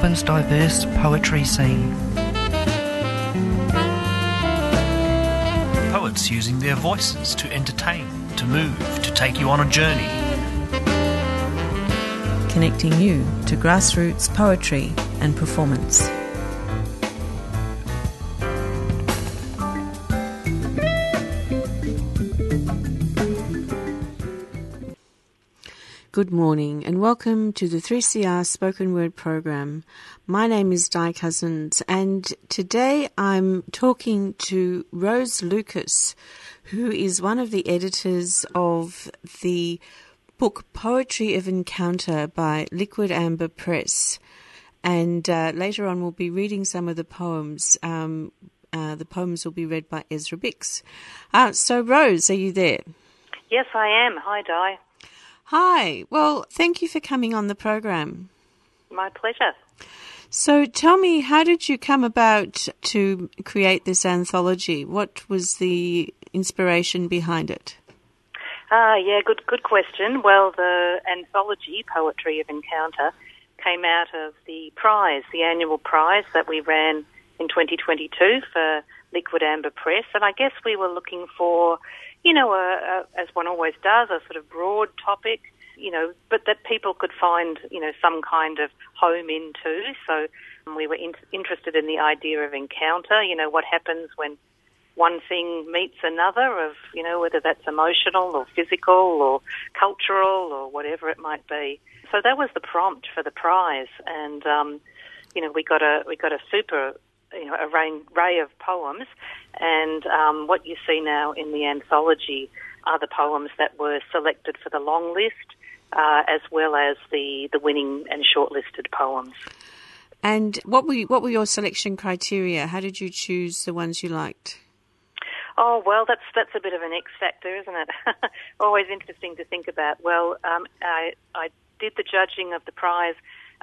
taste Melbourne's diverse poetry scene. Poets using their voices to entertain, to move, to take you on a journey. Connecting you to grassroots poetry and performance. Good morning and welcome to the 3CR Spoken Word program. My name is Di Cousens and today I'm talking to Rose Lucas, who is one of the editors of the book Poetry of Encounter by Liquid Amber Press. And uh, later on, we'll be reading some of the poems. Um, uh, the poems will be read by Ezra Bix. Uh, so, Rose, are you there? Yes, I am. Hi, Di. Hi. Well, thank you for coming on the program. My pleasure. So tell me, how did you come about to create this anthology? What was the inspiration behind it? Ah, uh, yeah, good, good question. Well, the anthology, Poetry of Encounter, came out of the prize, the annual prize that we ran in 2022 for Liquid Amber Press, and I guess we were looking for you know, a, a, as one always does, a sort of broad topic, you know, but that people could find, you know, some kind of home into. So we were in, interested in the idea of encounter, you know, what happens when one thing meets another of, you know, whether that's emotional or physical or cultural or whatever it might be. So that was the prompt for the prize. And, um, you know, we got a, we got a super you know, a array of poems, and um, what you see now in the anthology are the poems that were selected for the long list, uh, as well as the, the winning and shortlisted poems. And what were what were your selection criteria? How did you choose the ones you liked? Oh well, that's that's a bit of an X factor, isn't it? Always interesting to think about. Well, um, I I did the judging of the prize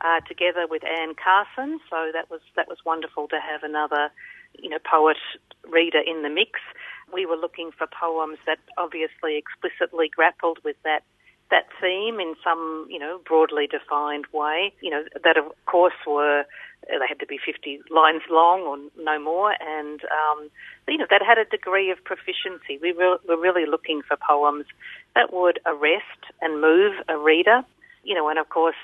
uh, together with Anne Carson. So that was that was wonderful to have another, you know, poet reader in the mix. We were looking for poems that obviously explicitly grappled with that that theme in some, you know, broadly defined way. You know, that of course were they had to be 50 lines long or no more, and um, you know that had a degree of proficiency. We were, were really looking for poems that would arrest and move a reader. You know, and of course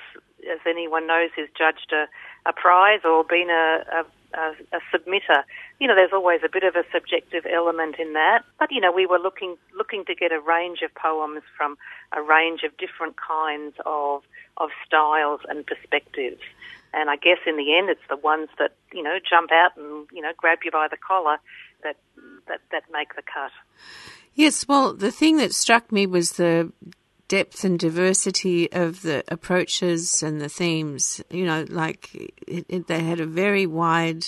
as anyone knows who's judged a, a prize or been a, a, a, submitter, you know, there's always a bit of a subjective element in that. But you know, we were looking looking to get a range of poems from a range of different kinds of of styles and perspectives. And I guess in the end, it's the ones that you know jump out and you know grab you by the collar that that that make the cut. Yes, well, the thing that struck me was the depth and diversity of the approaches and the themes. You know, like it, it, they had a very wide,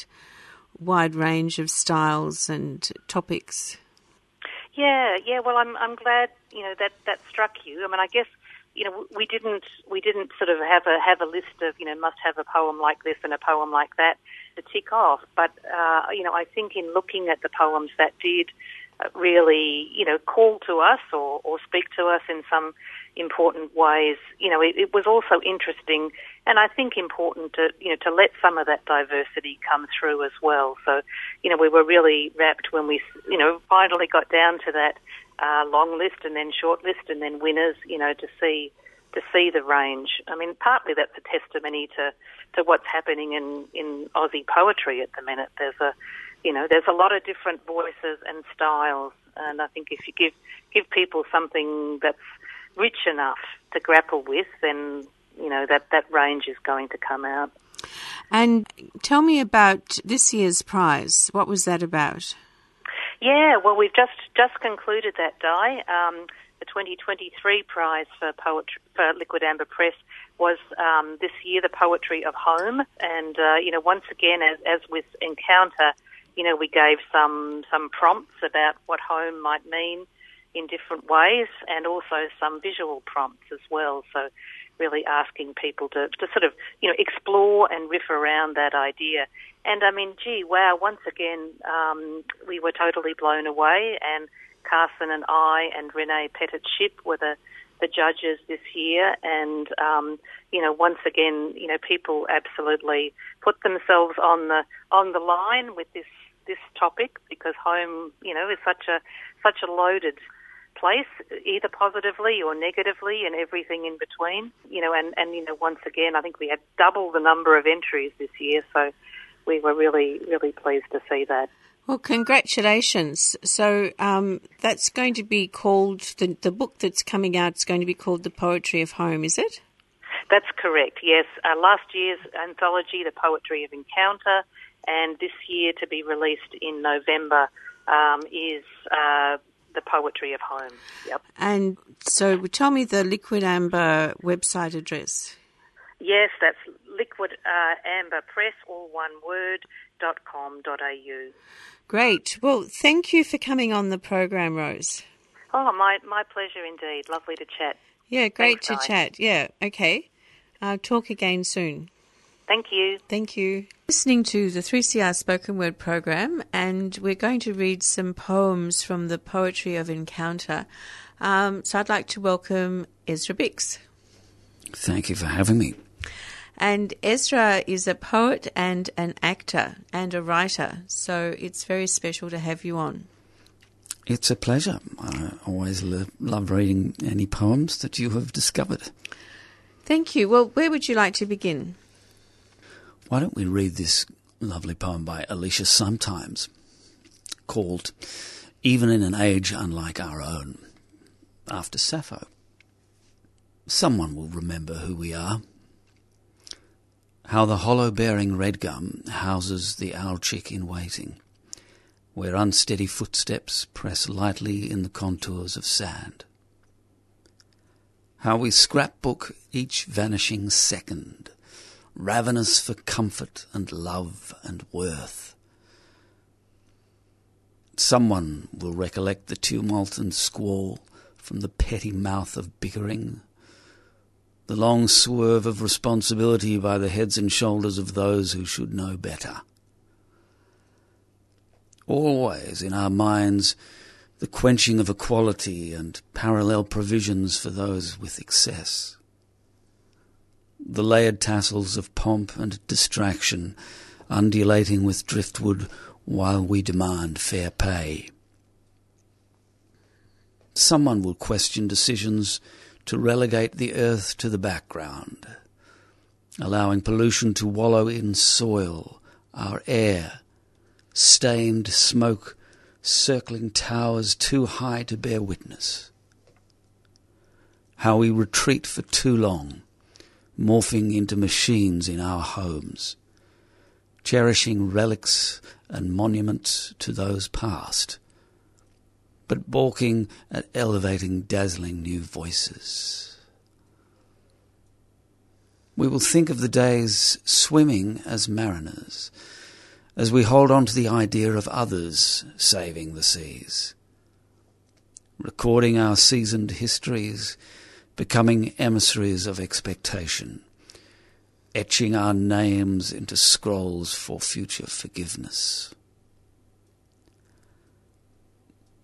wide range of styles and topics. Yeah, yeah. Well, I'm I'm glad you know that that struck you. I mean, I guess you know we didn't we didn't sort of have a have a list of you know must have a poem like this and a poem like that to tick off. But uh, you know, I think in looking at the poems that did really, you know, call to us or, or speak to us in some important ways. You know, it, it was also interesting and I think important to, you know, to let some of that diversity come through as well. So, you know, we were really wrapped when we, you know, finally got down to that uh, long list and then short list and then winners, you know, to see to see the range. I mean, partly that's a testimony to, to what's happening in, in Aussie poetry at the minute. There's a you know, there's a lot of different voices and styles, and I think if you give give people something that's rich enough to grapple with, then you know that that range is going to come out. And tell me about this year's prize. What was that about? Yeah, well, we've just just concluded that Di. Um, the 2023 prize for poetry for Liquid Amber Press was um, this year the poetry of home, and uh, you know once again, as as with Encounter, you know, we gave some some prompts about what home might mean in different ways, and also some visual prompts as well. So, really asking people to, to sort of you know explore and riff around that idea. And I mean, gee, wow! Once again, um, we were totally blown away, Anne Carson and I and Renee Pettit Ship were the the judges this year, and um, you know, once again, you know, people absolutely put themselves on the on the line with this this topic because home, you know, is such a such a loaded place, either positively or negatively, and everything in between. You know, and and you know, once again, I think we had double the number of entries this year, so we were really really pleased to see that. Well, congratulations. So um, that's going to be called the the book that's coming out is going to be called The Poetry of Home, is it? That's correct. Yes, uh, last year's anthology, The Poetry of Encounter, and this year to be released in November um, is uh, The Poetry of Home. Yep. And so, tell me the Liquid Amber website address. Yes, that's Liquid uh, Amber Press, all one word, dot com dot au. Great. Well, thank you for coming on the program, Rose. Oh, my my pleasure indeed. Lovely to chat. Yeah, great Thanks, to Di. chat. Yeah, okay. I'll talk again soon. Thank you. Thank you. Listening to the 3CR spoken word program, and we're going to read some poems from the Poetry of Encounter. Um, so I'd like to welcome Ezra Bix. Thank you for having me. And Ezra is a poet and an actor and a writer, so it's very special to have you on. It's a pleasure. I always lo- love reading any poems that you have discovered. Thank you. Well, where would you like to begin? Why don't we read this lovely poem by Alicia Sometimes called Even in an Age Unlike Our Own, after Sappho. Someone will remember who we are. How the hollow bearing red gum houses the owl chick in waiting, where unsteady footsteps press lightly in the contours of sand. How we scrapbook each vanishing second, ravenous for comfort and love and worth. Someone will recollect the tumult and squall from the petty mouth of bickering, the long swerve of responsibility by the heads and shoulders of those who should know better. Always in our minds, the quenching of equality and parallel provisions for those with excess. The layered tassels of pomp and distraction undulating with driftwood while we demand fair pay. Someone will question decisions to relegate the earth to the background, allowing pollution to wallow in soil, our air, stained smoke circling towers too high to bear witness. How we retreat for too long, morphing into machines in our homes, cherishing relics and monuments to those past, but balking at elevating dazzling new voices. We will think of the days swimming as mariners, as we hold on to the idea of others saving the seas, recording our seasoned histories, becoming emissaries of expectation, etching our names into scrolls for future forgiveness.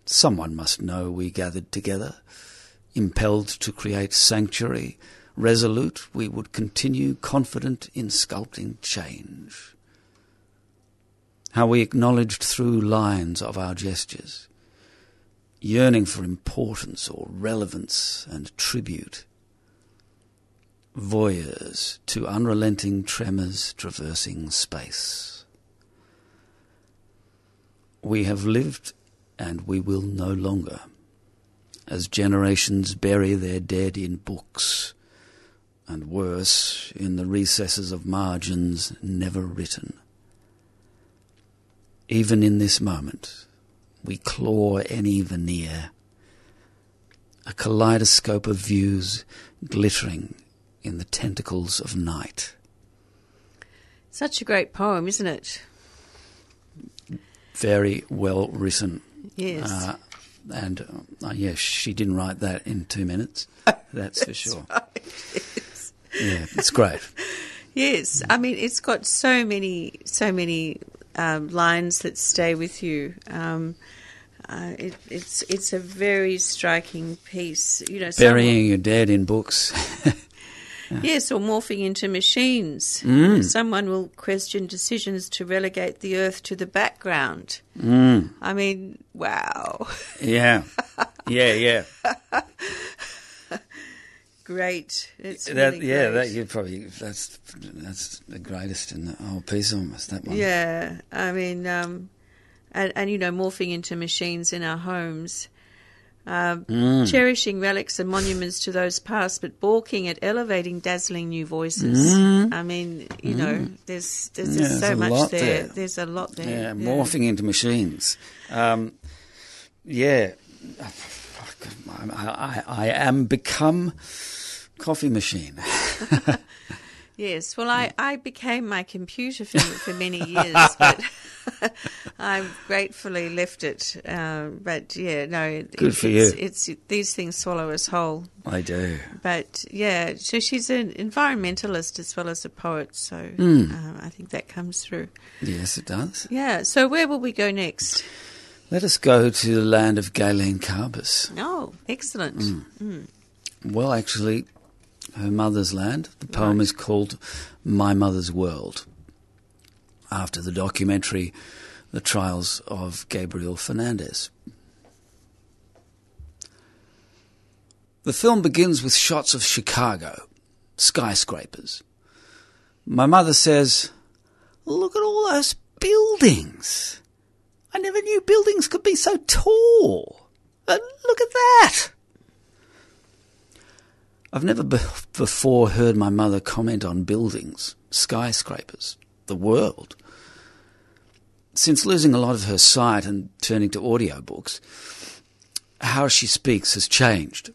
Someone must know we gathered together, impelled to create sanctuary, resolute we would continue confident in sculpting change. How we acknowledged through lines of our gestures, yearning for importance or relevance and tribute, voyeurs to unrelenting tremors traversing space. We have lived and we will no longer, as generations bury their dead in books, and worse, in the recesses of margins never written. Even in this moment, we claw any veneer, a kaleidoscope of views glittering in the tentacles of night. Such a great poem, isn't it? Very well written. Yes. Uh, and uh, yes, she didn't write that in two minutes. That's, for sure. Yes. Yeah, it's great. Yes, I mean it's got so many, so many um, lines that stay with you. Um, Uh, it, it's it's a very striking piece. You know, Burying your dead in books. Yes, or morphing into machines. Mm. Someone will question decisions to relegate the Earth to the background. Mm. I mean, wow. Yeah. Yeah, yeah. Great. It's that really yeah, great. that you probably that's that's the greatest in the whole piece almost that one. Yeah, I mean, um, and, and you know, morphing into machines in our homes, um, Mm. cherishing relics and monuments to those past, but balking at elevating dazzling new voices. I mean, you know, there's there's, Mm. Yeah, there's so much there. there. There's a lot there. Yeah, morphing into machines. Um, yeah, I, I, I am become coffee machine. Yes, well, I, I became my computer for, for many years, but I've gratefully left it. Uh, but yeah, no, it, Good for it's, you. It's these things swallow us whole. I do. But yeah, so she's an environmentalist as well as a poet, so Hmm. um, I think that comes through. Yes, it does. Yeah. So where will we go next? Let us go to the land of Gaylene Carbis. Oh, excellent. Hmm. Well, actually, her mother's land. The poem is called My Mother's World, after the documentary The Trials of Gabriel Fernandez. The film begins with shots of Chicago, skyscrapers. My mother says, Look at all those buildings. I never knew buildings could be so tall. Uh, look at that. I've never be- before heard my mother comment on buildings, skyscrapers, the world. Since losing a lot of her sight and turning to audiobooks, how she speaks has changed.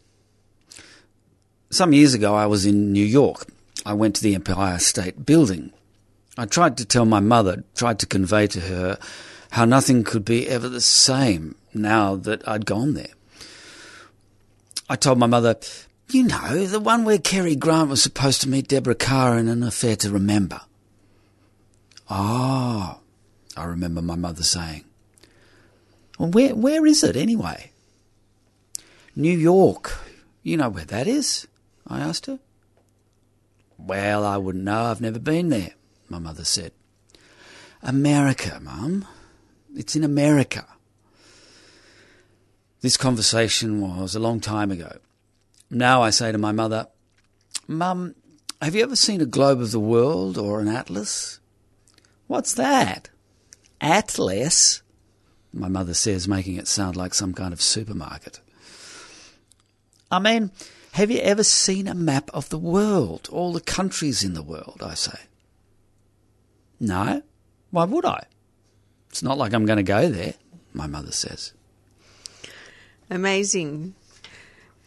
Some years ago, I was in New York. I went to the Empire State Building. I tried to tell my mother, tried to convey to her how nothing could be ever the same now that I'd gone there. I told my mother, you know, the one where Cary Grant was supposed to meet Deborah Kerr in an affair to remember. Ah, I remember my mother saying. Well, where, where is it anyway? New York. You know where that is? I asked her. Well, I wouldn't know. I've never been there, my mother said. America, Mum. It's in America. This conversation was a long time ago. Now I say to my mother, Mum, have you ever seen a globe of the world or an atlas? What's that? Atlas? My mother says, making it sound like some kind of supermarket. I mean, have you ever seen a map of the world, all the countries in the world? I say. No. Why would I? It's not like I'm going to go there, my mother says. Amazing.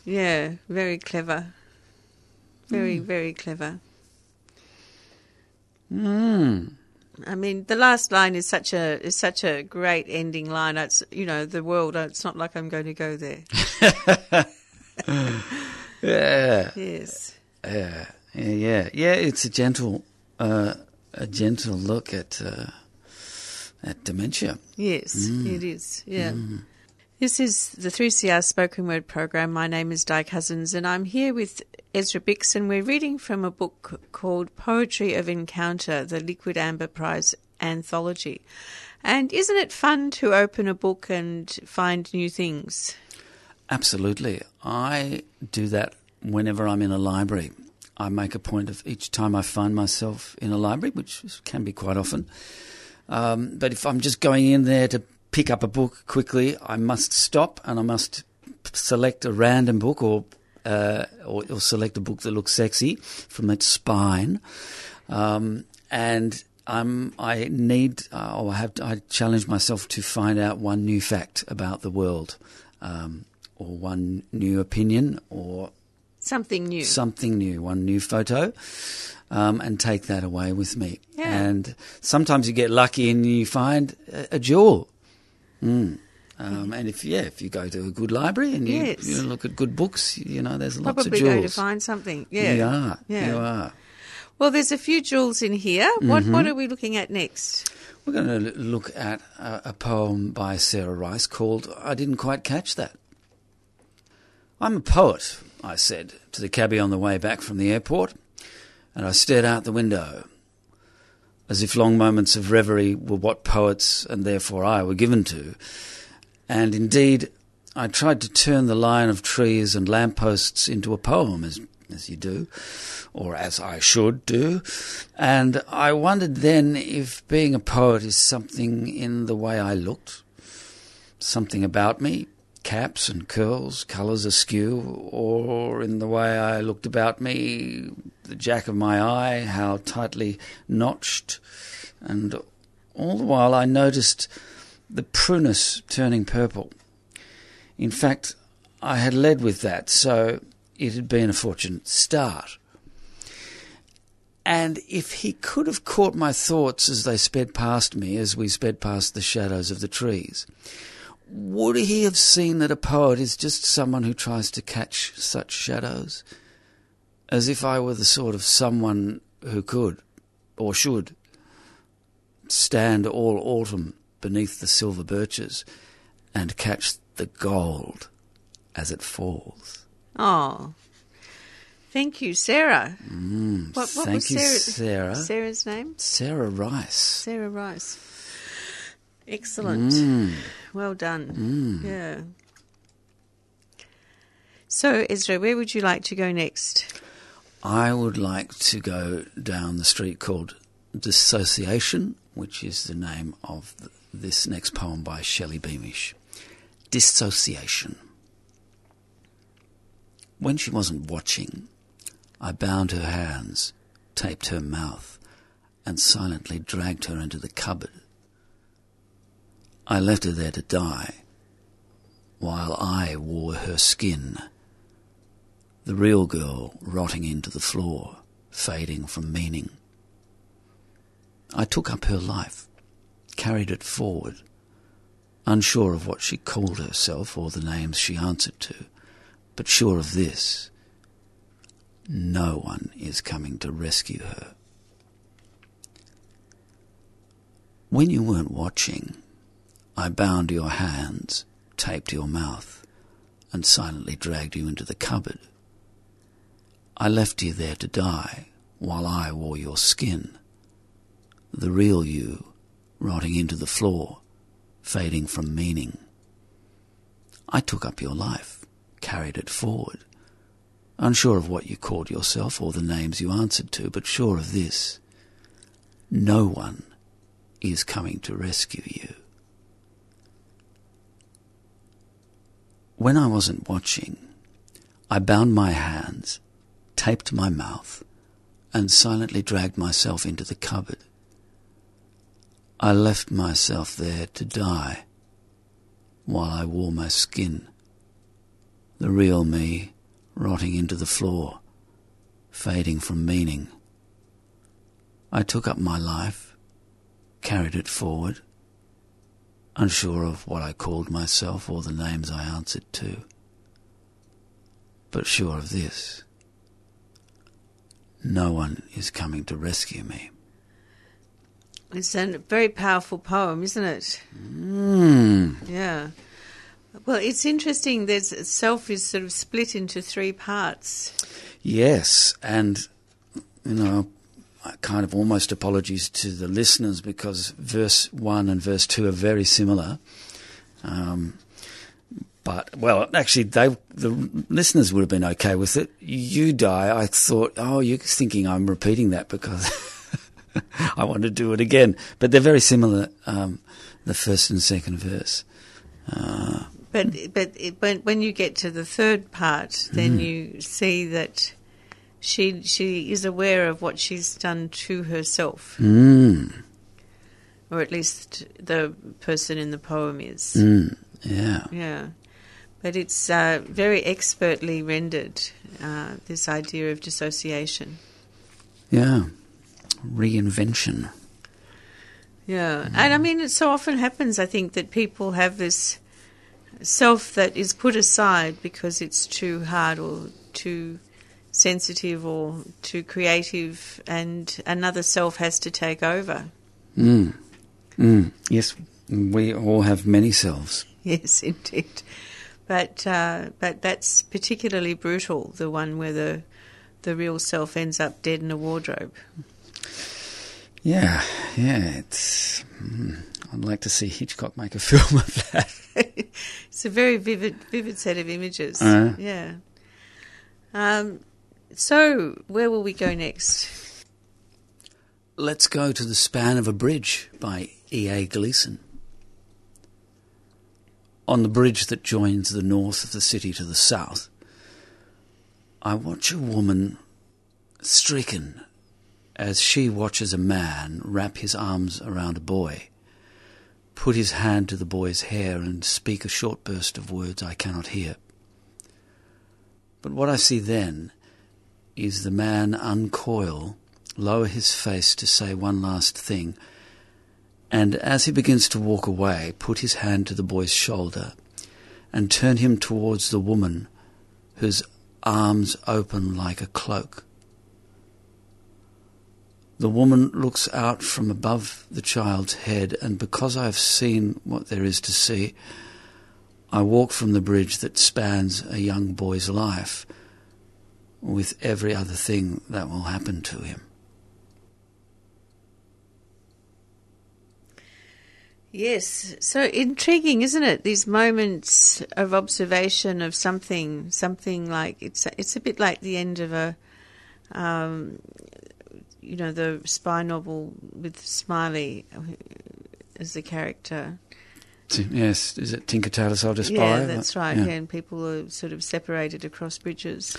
Yeah, very clever. Very, Hmm. very clever. Mm. I mean, the last line is such a is such a great ending line. It's you know the world. It's not like I'm going to go there. Yeah. Yes. Yeah, yeah, yeah, yeah. It's a gentle, uh, a gentle look at uh, at dementia. Yes, Mm. it is. Yeah. This is the 3CR spoken word program. My name is Di Cousens, and I'm here with Ezra Bix, and we're reading from a book called Poetry of Encounter, the Liquid Amber Prize anthology. And isn't it fun to open a book and find new things? Absolutely, I do that whenever I'm in a library. I make a point of each time I find myself in a library, which can be quite often. Um, but if I'm just going in there to pick up a book quickly, I must stop and I must select a random book or uh, or, or select a book that looks sexy from its spine, um, and I'm, I need uh, or I have to, I challenge myself to find out one new fact about the world, um, or one new opinion, or Something new. something new, one new photo, um, and take that away with me. Yeah. And sometimes you get lucky and you find a, a jewel. Mm. Um, and if yeah, if you go to a good library and you, Yes. you look at good books, you know there's lots of jewels. Probably going to find something. Yeah. You are. Yeah. You are. Well, there's a few jewels in here. What Mm-hmm. What are we looking at next? We're going to look at a, a poem by Sarah Rice called I Didn't Quite Catch That. I'm a poet, I said to the cabbie on the way back from the airport, and I stared out the window, as if long moments of reverie were what poets, and therefore I, were given to. And indeed, I tried to turn the line of trees and lampposts into a poem, as, as you do, or as I should do. And I wondered then if being a poet is something in the way I looked, something about me, caps and curls, colours askew, or in the way I looked about me, the jack of my eye, how tightly notched, and all the while I noticed the prunus turning purple. In fact, I had led with that, so it had been a fortunate start. And if he could have caught my thoughts as they sped past me, as we sped past the shadows of the trees, would he have seen that a poet is just someone who tries to catch such shadows? As if I were the sort of someone who could, or should, stand all autumn beneath the silver birches and catch the gold as it falls. Oh, thank you, Sarah. Mm, What, what thank was you, Sarah, Sarah. Sarah's name? Sarah Rice. Sarah Rice. Excellent. Mm, Well done. mm. Yeah. So, Ezra, where would you like to go next? I would like to go down the street called Dissociation, which is the name of this next poem by Shelley Beamish. Dissociation. When she wasn't watching, I bound her hands, taped her mouth, and silently dragged her into the cupboard. I left her there to die, while I wore her skin the real girl rotting into the floor, fading from meaning. I took up her life, carried it forward, unsure of what she called herself or the names she answered to, but sure of this no one is coming to rescue her. When you weren't watching, I bound your hands, taped your mouth, and silently dragged you into the cupboard. I left you there to die while I wore your skin. The real you rotting into the floor, fading from meaning. I took up your life, carried it forward, unsure of what you called yourself or the names you answered to, but sure of this no one is coming to rescue you. When I wasn't watching, I bound my hands taped my mouth, and silently dragged myself into the cupboard. I left myself there to die while I wore my skin, the real me rotting into the floor, fading from meaning. I took up my life, carried it forward, unsure of what I called myself or the names I answered to, but sure of this no one is coming to rescue me. It's a very powerful poem, isn't it? Mm. Yeah. Well, it's interesting. There's self is sort of split into three parts. Yes, and you know, kind of almost apologies to the listeners because verse one and verse two are very similar. Um, but well, actually, they the listeners would have been okay with it. You die. I thought, oh, you're thinking I'm repeating that because I want to do it again. But they're very similar. Um, the first and second verse. Uh, but but it, when when you get to the third part, then mm. you see that she she is aware of what she's done to herself, mm. or at least the person in the poem is. Mm. Yeah. Yeah. But it's uh, very expertly rendered, uh, this idea of dissociation. Yeah. Reinvention. Yeah. Mm. And I mean, it so often happens, I think, that people have this self that is put aside because it's too hard or too sensitive or too creative, and another self has to take over. Mm. Mm, yes, we all have many selves. Yes, indeed. But uh, but that's particularly brutal. The one where the the real self ends up dead in a wardrobe. Yeah, yeah. It's. Mm, I'd like to see Hitchcock make a film of that. it's a very vivid vivid set of images. Uh. Yeah. Um, so where will we go next? Let's go to the span of a bridge by E. A. Gleason. On the bridge that joins the north of the city to the south, I watch a woman stricken as she watches a man wrap his arms around a boy, put his hand to the boy's hair, and speak a short burst of words I cannot hear. But what I see then is the man uncoil, lower his face to say one last thing, and as he begins to walk away, put his hand to the boy's shoulder and turn him towards the woman whose arms open like a cloak. The woman looks out from above the child's head, and because I have seen what there is to see, I walk from the bridge that spans a young boy's life with every other thing that will happen to him. Yes, so intriguing, isn't it? These moments of observation of something, something like it's it's a bit like the end of a, um, you know, the spy novel with Smiley as the character. Yes, is it Tinker Tailor Soldier Spy? Yeah, that's right. Yeah. Yeah. and people are sort of separated across bridges.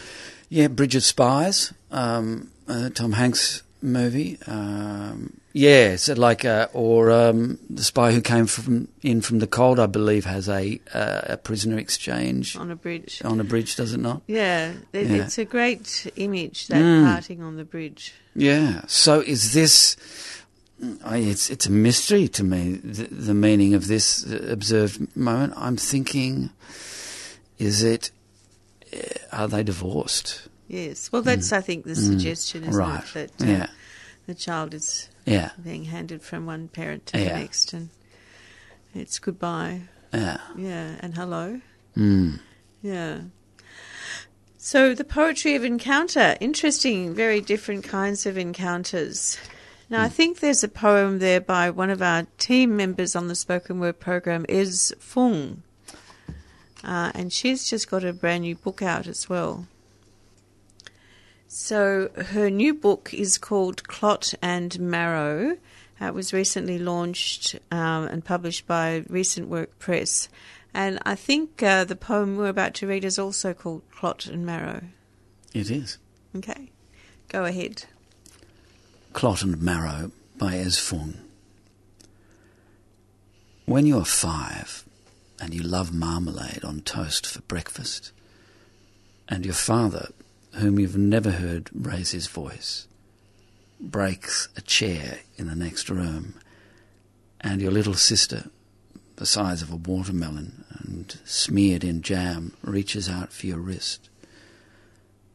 Yeah, Bridge of Spies, um, uh, Tom Hanks movie. Um, yeah, so like, uh, or um, the spy who came from in from the cold, I believe, has a uh, a prisoner exchange on a bridge. on a bridge, does it not? Yeah, it, Yeah. it's a great image that Mm. parting on the bridge. Yeah. So is this? I, it's it's a mystery to me the, the meaning of this uh, observed moment. I'm thinking, is it? uh, Are they divorced? Yes, well, that's I think the suggestion, isn't Mm. right. That uh, Yeah. the child is Yeah. being handed from one parent to the next, and it's goodbye. Yeah. Yeah, and hello. Mm. Yeah. So the poetry of encounter, interesting, very different kinds of encounters. Now I think there's a poem there by one of our team members on the spoken word program, Ez Fung, uh, and she's just got a brand new book out as well. So her new book is called Clot and Marrow. Uh, It was recently launched um, and published by Recent Work Press. And I think uh, the poem we're about to read is also called Clot and Marrow. It is. Okay, go ahead. Clot and Marrow by Ez Fung. When you are five and you love marmalade on toast for breakfast, and your father, whom you've never heard raise his voice, breaks a chair in the next room, and your little sister, the size of a watermelon and smeared in jam, reaches out for your wrist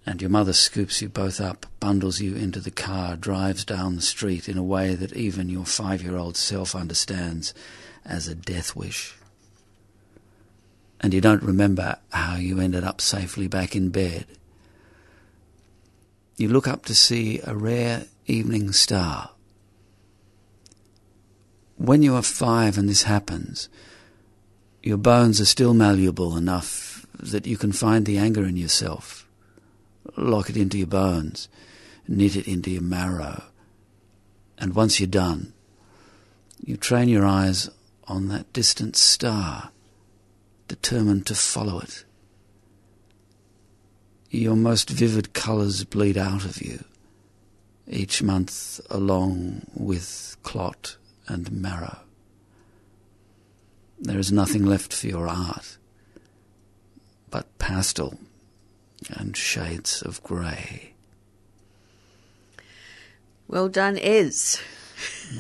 and your mother scoops you both up, bundles you into the car, drives down the street in a way that even your five year old self understands as a death wish. And you don't remember how you ended up safely back in bed. You look up to see a rare evening star. When you are five and this happens, your bones are still malleable enough that you can find the anger in yourself lock it into your bones, knit it into your marrow. And once you're done, you train your eyes on that distant star, determined to follow it. Your most vivid colours bleed out of you, each month along with clot and marrow. There is nothing left for your art but pastel and shades of grey. Well done, Ez.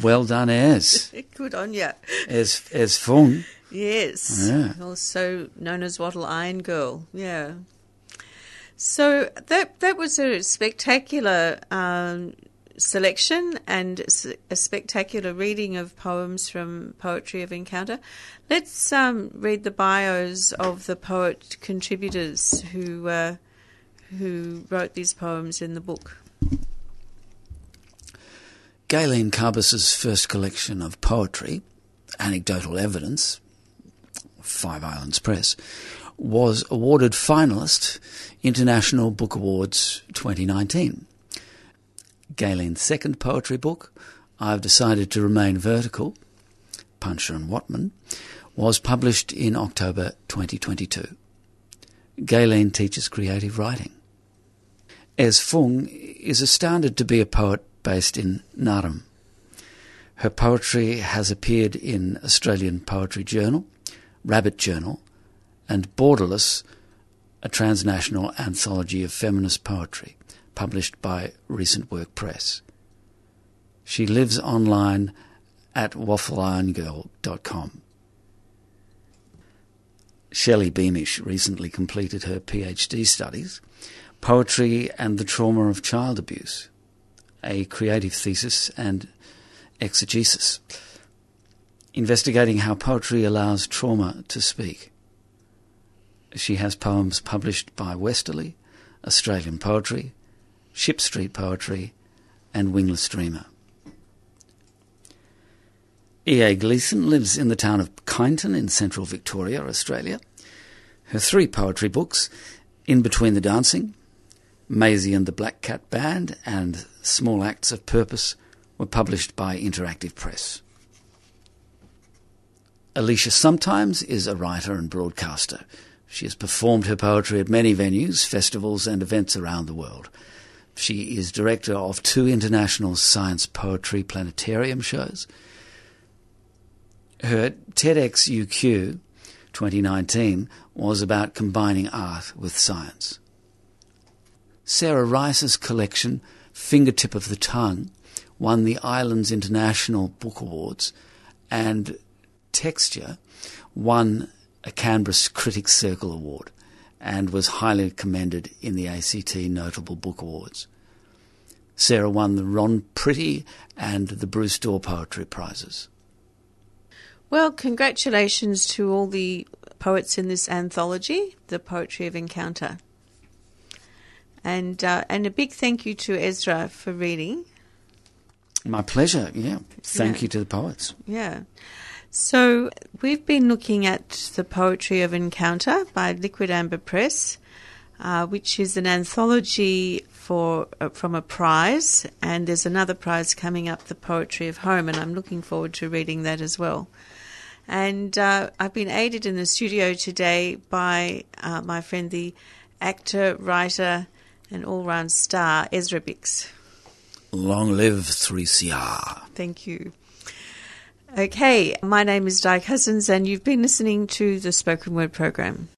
Well done, Ez. Good on you. Ez, Ez Fung. Yes. Yeah. Also known as Wattle Iron Girl. Yeah. So that that was a spectacular um, selection and a spectacular reading of poems from Poetry of Encounter. Let's um, read the bios of the poet contributors who uh, who wrote these poems in the book. Gaylene Carbis's first collection of poetry, Anecdotal Evidence, Five Islands Press, was awarded finalist International Book Awards 2019. Gaylene's second poetry book, I've Decided to Remain Vertical, Puncher and Wattmann, was published in October 2022. Gaylene teaches creative writing. Ez Fung is astounded to be a poet based in Naarm. Her poetry has appeared in Australian Poetry Journal, Rabbit Journal, and Borderless, a transnational anthology of feminist poetry published by Recent Work Press. She lives online at waffleiron.girl.com. Shelley Beamish recently completed her PhD studies, Poetry and the Trauma of Child Abuse, a creative thesis and exegesis, investigating how poetry allows trauma to speak. She has poems published by Westerly, Australian Poetry, Ship Street Poetry, and Wingless Dreamer. E.A. Gleason lives in the town of Kyneton in central Victoria, Australia. Her three poetry books, In Between the Dancing, Maisie and the Black Cat Band, and Small Acts of Purpose, were published by Interactive Press. Alicia Sometimes is a writer and broadcaster. She has performed her poetry at many venues, festivals, and events around the world. She is director of two international science poetry planetarium shows her TEDx UQ 2019 was about combining art with science. Sarah Rice's collection, Fingertip of the Tongue, won the Islands International Book Awards, and Texture won a Canberra Critics Circle Award and was highly commended in the ACT Notable Book Awards. Sarah won the Ron Pretty and the Bruce Dawe Poetry Prizes. Well, congratulations to all the poets in this anthology, The Poetry of Encounter. And, uh, and a big thank you to Ezra for reading. My pleasure, yeah. Thank yeah. you to the poets. Yeah. So we've been looking at The Poetry of Encounter by Liquid Amber Press, uh, which is an anthology for uh, from a prize, and there's another prize coming up, The Poetry of Home, and I'm looking forward to reading that as well. And uh, I've been aided in the studio today by uh, my friend, the actor, writer, and all round star, Ezra Bix. Long live 3CR. Thank you. Okay, my name is Di Cousens, and you've been listening to the Spoken Word program.